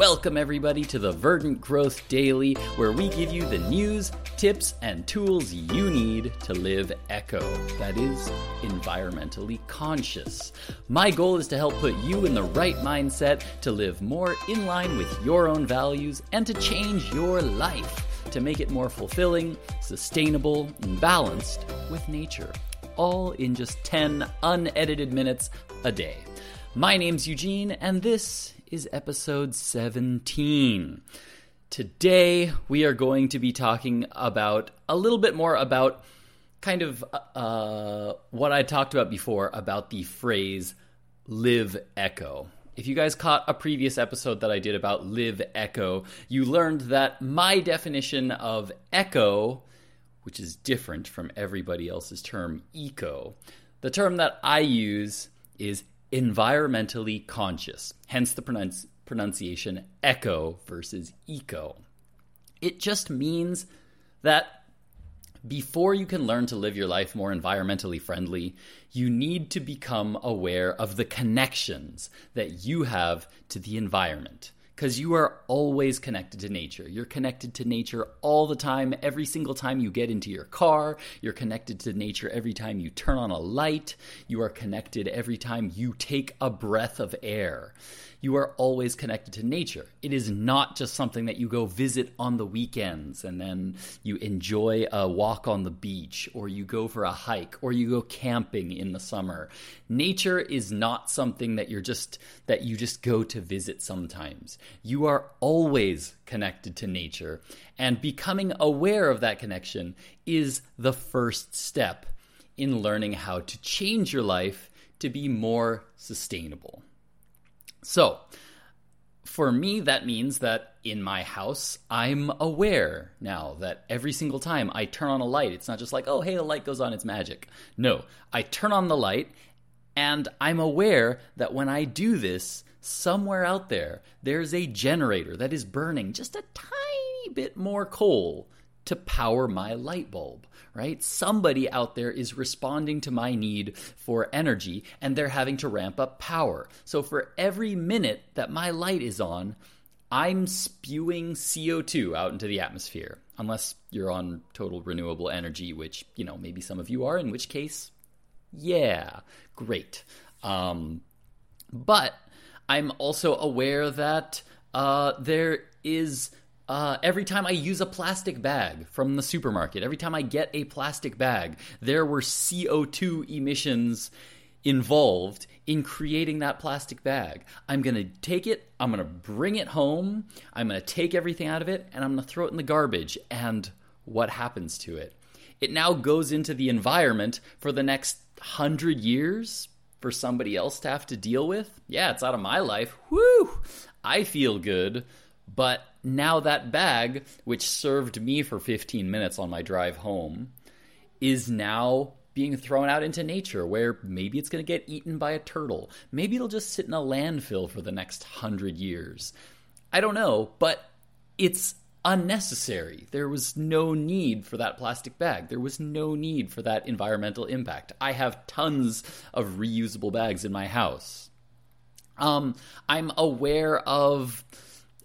Welcome, everybody, to the Verdant Growth Daily, where we give you the news, tips, and tools you need to live eco, that is, environmentally conscious. My goal is to help put you in the right mindset to live more in line with your own values and to change your life to make it more fulfilling, sustainable, and balanced with nature. All in just 10 unedited minutes a day. My name's Eugene, and this is episode 17. Today, we are going to be talking about a little bit more about kind of uh, what I talked about before about the phrase live echo. If you guys caught a previous episode that I did about live echo, you learned that my definition of echo, which is different from everybody else's term eco, the term that I use is environmentally conscious, hence the pronunci- pronunciation echo versus eco. It just means that before you can learn to live your life more environmentally friendly, you need to become aware of the connections that you have to the environment because you are always connected to nature. You're connected to nature all the time, every single time you get into your car. You're connected to nature every time you turn on a light. You are connected every time you take a breath of air you are always connected to nature. It is not just something that you go visit on the weekends and then you enjoy a walk on the beach or you go for a hike or you go camping in the summer. Nature is not something that you're just that you just go to visit sometimes. You are always connected to nature and becoming aware of that connection is the first step in learning how to change your life to be more sustainable. So, for me, that means that in my house, I'm aware now that every single time I turn on a light, it's not just like, oh, hey, the light goes on, it's magic. No, I turn on the light and I'm aware that when I do this, somewhere out there, there's a generator that is burning just a tiny bit more coal to power my light bulb, right? Somebody out there is responding to my need for energy and they're having to ramp up power. So for every minute that my light is on, I'm spewing CO2 out into the atmosphere. Unless you're on total renewable energy, which, you know, maybe some of you are, in which case, yeah, great. Um, but I'm also aware that uh, there is uh, every time I use a plastic bag from the supermarket, every time I get a plastic bag, there were CO2 emissions involved in creating that plastic bag. I'm going to take it, I'm going to bring it home, I'm going to take everything out of it, and I'm going to throw it in the garbage. And what happens to it? It now goes into the environment for the next hundred years for somebody else to have to deal with. Yeah, it's out of my life. Woo! I feel good, but now that bag, which served me for 15 minutes on my drive home, is now being thrown out into nature where maybe it's going to get eaten by a turtle. Maybe it'll just sit in a landfill for the next hundred years. I don't know, but it's unnecessary. There was no need for that plastic bag. There was no need for that environmental impact. I have tons of reusable bags in my house. Um, I'm aware of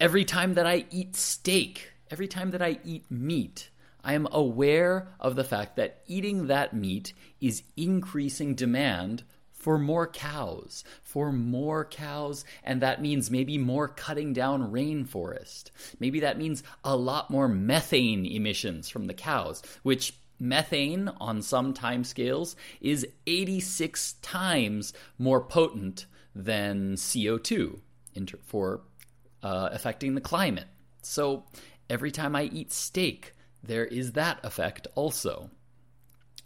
Every time that I eat steak, every time that I eat meat, I am aware of the fact that eating that meat is increasing demand for more cows, for more cows, and that means maybe more cutting down rainforest. Maybe that means a lot more methane emissions from the cows, which methane on some time scales is 86 times more potent than CO2 for uh, affecting the climate. So every time I eat steak, there is that effect also.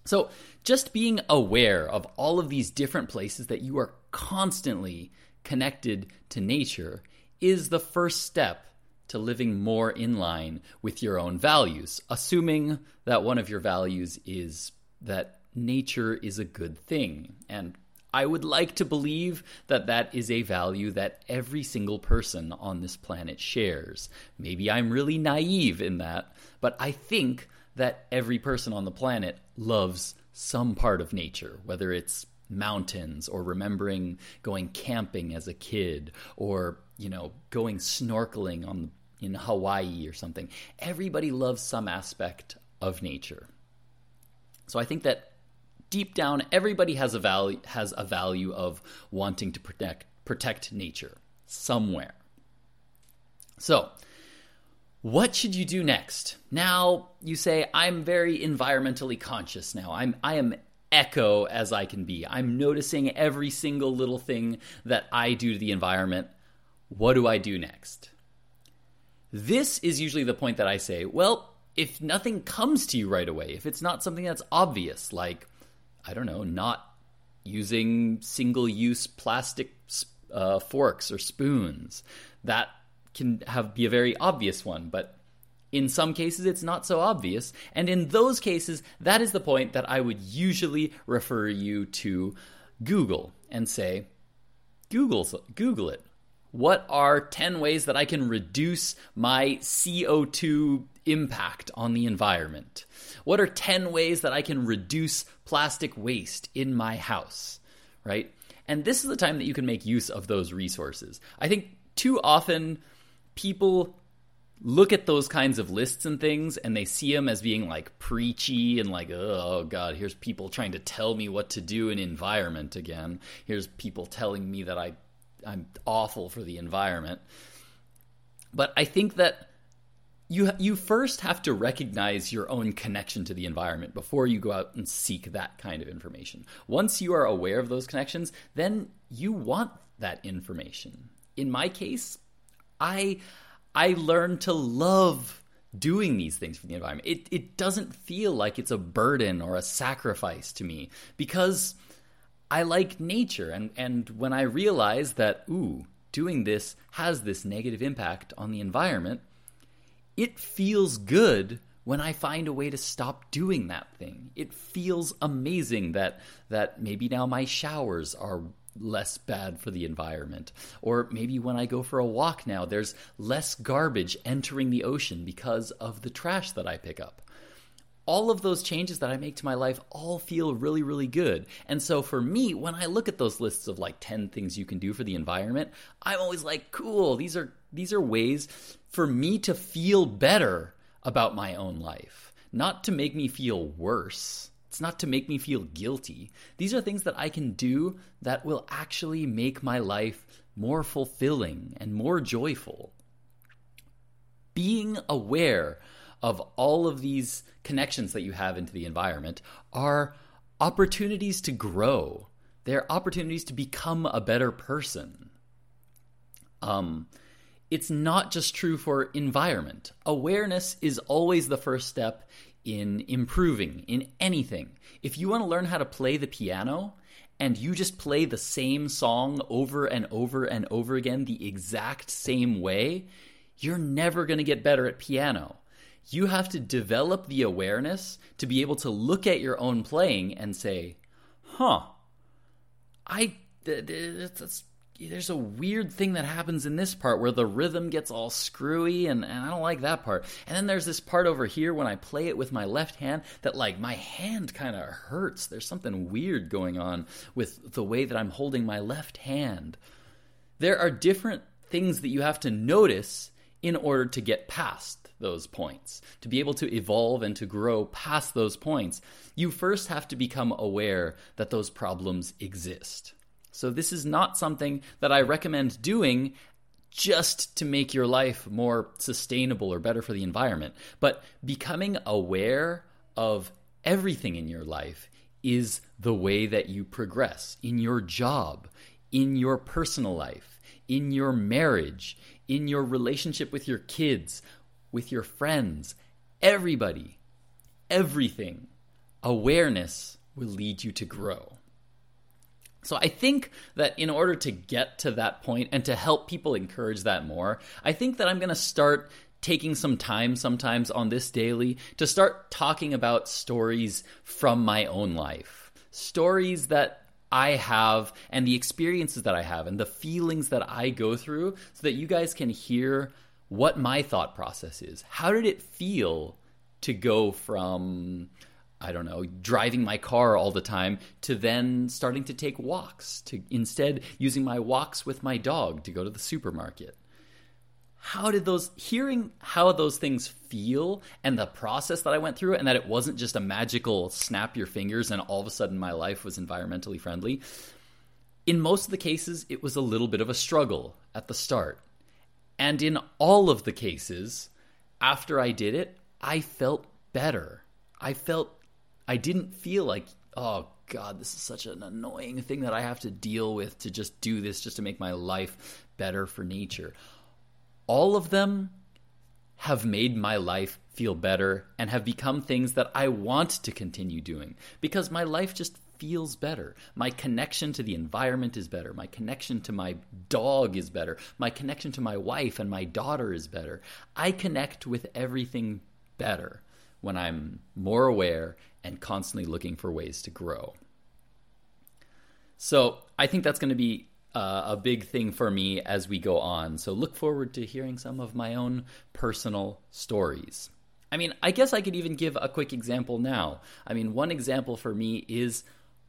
So just being aware of all of these different places that you are constantly connected to nature is the first step to living more in line with your own values, assuming that one of your values is that nature is a good thing. And I would like to believe that that is a value that every single person on this planet shares. Maybe I'm really naive in that, but I think that every person on the planet loves some part of nature, whether it's mountains or remembering going camping as a kid or you know, going snorkeling on in Hawaii or something. Everybody loves some aspect of nature. So I think that deep down everybody has a value has a value of wanting to protect protect nature somewhere. So, what should you do next? Now, you say I'm very environmentally conscious now. I'm I am echo as I can be. I'm noticing every single little thing that I do to the environment. What do I do next? This is usually the point that I say, well, if nothing comes to you right away, if it's not something that's obvious, like, I don't know, not using single use plastic uh, forks or spoons, that can have be a very obvious one, but in some cases, it's not so obvious. And in those cases, that is the point that I would usually refer you to Google and say, Google, Google it. What are 10 ways that I can reduce my CO2 impact on the environment? What are 10 ways that I can reduce plastic waste in my house? Right? And this is the time that you can make use of those resources. I think too often people look at those kinds of lists and things and they see them as being like preachy and like oh god here's people trying to tell me what to do in environment again. Here's people telling me that i i'm awful for the environment. But i think that you you first have to recognize your own connection to the environment before you go out and seek that kind of information. Once you are aware of those connections then you want that information. In my case i I learned to love doing these things for the environment. It it doesn't feel like it's a burden or a sacrifice to me because I like nature and and when I realize that ooh, doing this has this negative impact on the environment, it feels good when I find a way to stop doing that thing. It feels amazing that that maybe now my showers are less bad for the environment. Or maybe when I go for a walk now, there's less garbage entering the ocean because of the trash that I pick up. All of those changes that I make to my life all feel really, really good. And so for me, when I look at those lists of like 10 things you can do for the environment, I'm always like, cool, these are these are ways for me to feel better about my own life, not to make me feel worse. It's not to make me feel guilty. These are things that I can do that will actually make my life more fulfilling and more joyful. Being aware of all of these connections that you have into the environment are opportunities to grow. They're opportunities to become a better person. Um, it's not just true for environment. Awareness is always the first step in improving in anything. If you want to learn how to play the piano and you just play the same song over and over and over again the exact same way, you're never going to get better at piano. You have to develop the awareness to be able to look at your own playing and say, huh, I, there's a weird thing that happens in this part where the rhythm gets all screwy and, and I don't like that part. And then there's this part over here when I play it with my left hand that like my hand kind of hurts. There's something weird going on with the way that I'm holding my left hand. There are different things that you have to notice in order to get past those points. To be able to evolve and to grow past those points, you first have to become aware that those problems exist. So, this is not something that I recommend doing just to make your life more sustainable or better for the environment, but becoming aware of everything in your life is the way that you progress in your job, in your personal life, in your marriage, in your relationship with your kids, with your friends, everybody, everything. Awareness will lead you to grow. So I think that in order to get to that point and to help people encourage that more, I think that I'm going to start taking some time sometimes on this daily to start talking about stories from my own life. Stories that I have and the experiences that I have and the feelings that I go through so that you guys can hear what my thought process is. How did it feel to go from I don't know, driving my car all the time to then starting to take walks, to instead using my walks with my dog to go to the supermarket. How did those, hearing how those things feel and the process that I went through, and that it wasn't just a magical snap your fingers and all of a sudden my life was environmentally friendly, in most of the cases, it was a little bit of a struggle at the start. And in all of the cases, after I did it, I felt better. I felt I didn't feel like, oh God, this is such an annoying thing that I have to deal with to just do this just to make my life better for nature. All of them have made my life feel better and have become things that I want to continue doing because my life just feels better. My connection to the environment is better. My connection to my dog is better. My connection to my wife and my daughter is better. I connect with everything better when I'm more aware and constantly looking for ways to grow. So I think that's going to be uh, a big thing for me as we go on. So look forward to hearing some of my own personal stories. I mean, I guess I could even give a quick example now. I mean, one example for me is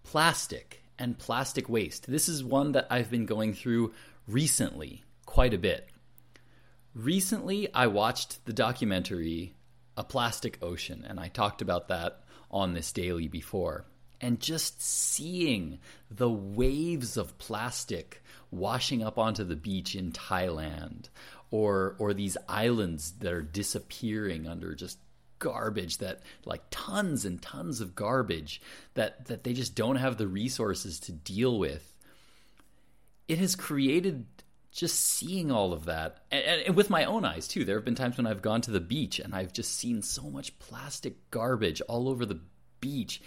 plastic and plastic waste. This is one that I've been going through recently quite a bit. Recently, I watched the documentary A Plastic Ocean, and I talked about that on this daily before. And just seeing the waves of plastic washing up onto the beach in Thailand, or, or these islands that are disappearing under just garbage that like tons and tons of garbage that that they just don't have the resources to deal with it has created just seeing all of that and, and, with my own eyes too there have been times when i've gone to the beach and i've just seen so much plastic garbage all over the beach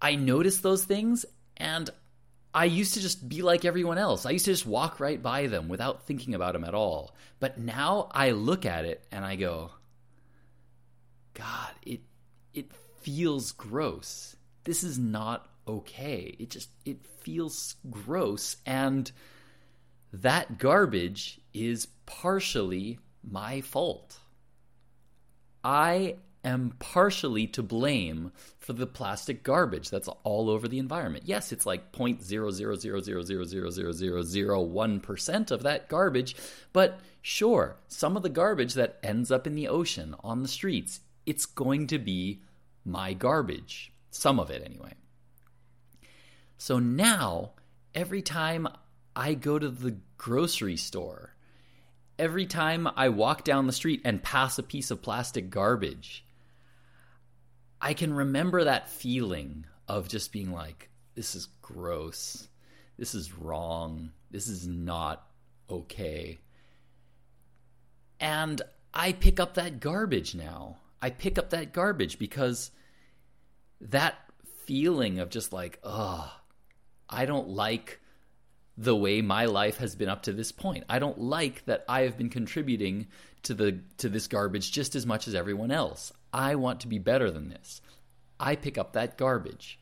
i notice those things and I used to just be like everyone else. I used to just walk right by them without thinking about them at all. But now I look at it and I go, God, it it feels gross. This is not okay. It just it feels gross and that garbage is partially my fault. I am partially to blame for the plastic garbage that's all over the environment. Yes, it's like 0.000000001% of that garbage, but sure, some of the garbage that ends up in the ocean on the streets it's going to be my garbage. Some of it, anyway. So now, every time I go to the grocery store, every time I walk down the street and pass a piece of plastic garbage, I can remember that feeling of just being like, this is gross. This is wrong. This is not okay. And I pick up that garbage now. I pick up that garbage because that feeling of just like, oh, I don't like the way my life has been up to this point. I don't like that I have been contributing to the to this garbage just as much as everyone else. I want to be better than this. I pick up that garbage.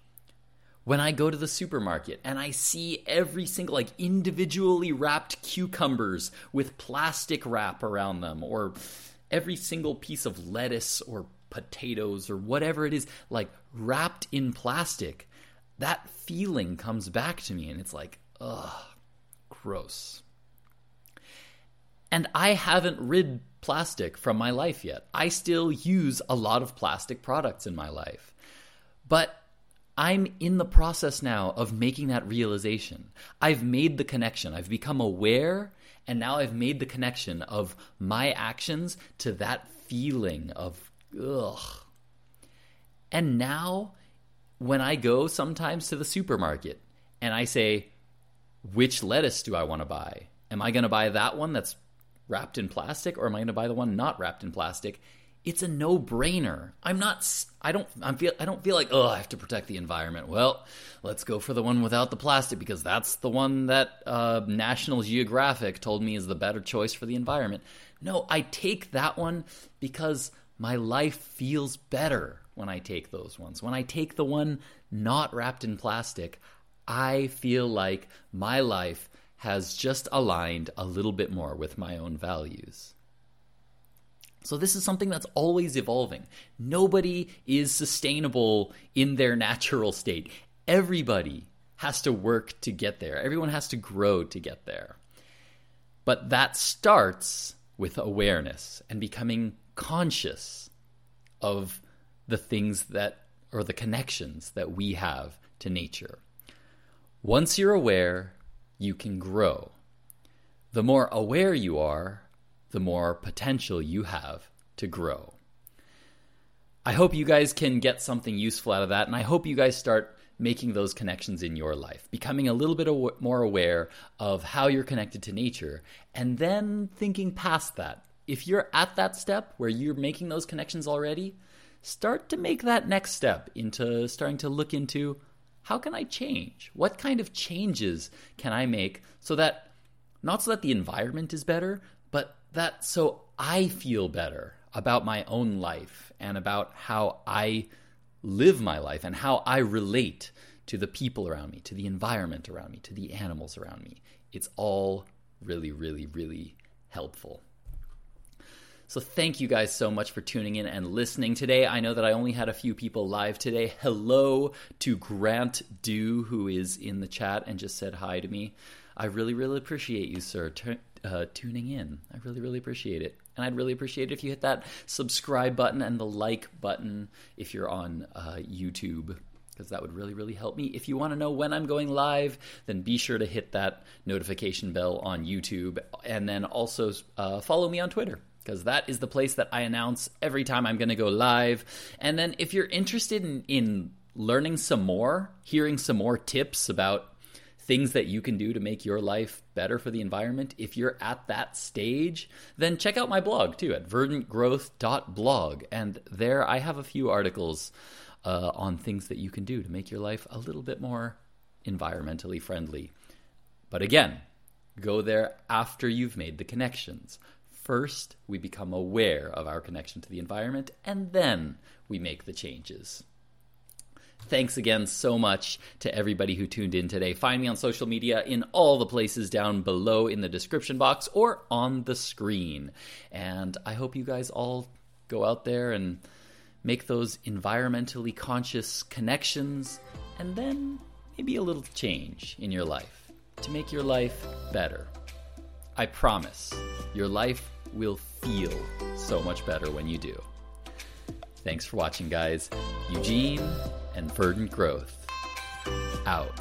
When I go to the supermarket and I see every single like individually wrapped cucumbers with plastic wrap around them or every single piece of lettuce or potatoes or whatever it is, like wrapped in plastic, that feeling comes back to me and it's like, ugh, gross. And I haven't rid plastic from my life yet. I still use a lot of plastic products in my life. But I'm in the process now of making that realization. I've made the connection. I've become aware and now I've made the connection of my actions to that feeling of ugh. And now when I go sometimes to the supermarket and I say, which lettuce do I want to buy? Am I going to buy that one that's wrapped in plastic or am I going to buy the one not wrapped in plastic? it's a no-brainer. I'm not I don't I feel I don't feel like, "Oh, I have to protect the environment." Well, let's go for the one without the plastic because that's the one that uh, National Geographic told me is the better choice for the environment. No, I take that one because my life feels better when I take those ones. When I take the one not wrapped in plastic, I feel like my life has just aligned a little bit more with my own values. So, this is something that's always evolving. Nobody is sustainable in their natural state. Everybody has to work to get there, everyone has to grow to get there. But that starts with awareness and becoming conscious of the things that, or the connections that we have to nature. Once you're aware, you can grow. The more aware you are, the more potential you have to grow. I hope you guys can get something useful out of that, and I hope you guys start making those connections in your life, becoming a little bit more aware of how you're connected to nature, and then thinking past that. If you're at that step where you're making those connections already, start to make that next step into starting to look into how can I change? What kind of changes can I make so that not so that the environment is better, but that so I feel better about my own life and about how I live my life and how I relate to the people around me, to the environment around me, to the animals around me. It's all really, really, really helpful. So, thank you guys so much for tuning in and listening today. I know that I only had a few people live today. Hello to Grant Dew, who is in the chat and just said hi to me. I really, really appreciate you, sir, t- uh, tuning in. I really, really appreciate it. And I'd really appreciate it if you hit that subscribe button and the like button if you're on uh, YouTube because that would really, really help me. If you want to know when I'm going live, then be sure to hit that notification bell on YouTube and then also uh, follow me on Twitter because that is the place that I announce every time I'm going to go live. And then if you're interested in, in learning some more, hearing some more tips about things that you can do to make your life better for the environment, if you're at that stage, then check out my blog too at verdantgrowth.blog. And there I have a few articles uh, on things that you can do to make your life a little bit more environmentally friendly. But again, go there after you've made the connections. First, we become aware of our connection to the environment, and then we make the changes. Thanks again so much to everybody who tuned in today. Find me on social media in all the places down below in the description box or on the screen. And I hope you guys all go out there and make those environmentally conscious connections, and then maybe a little change in your life to make your life better. I promise your life will feel so much better when you do. Thanks for watching, guys. Eugene and Verdant Growth out.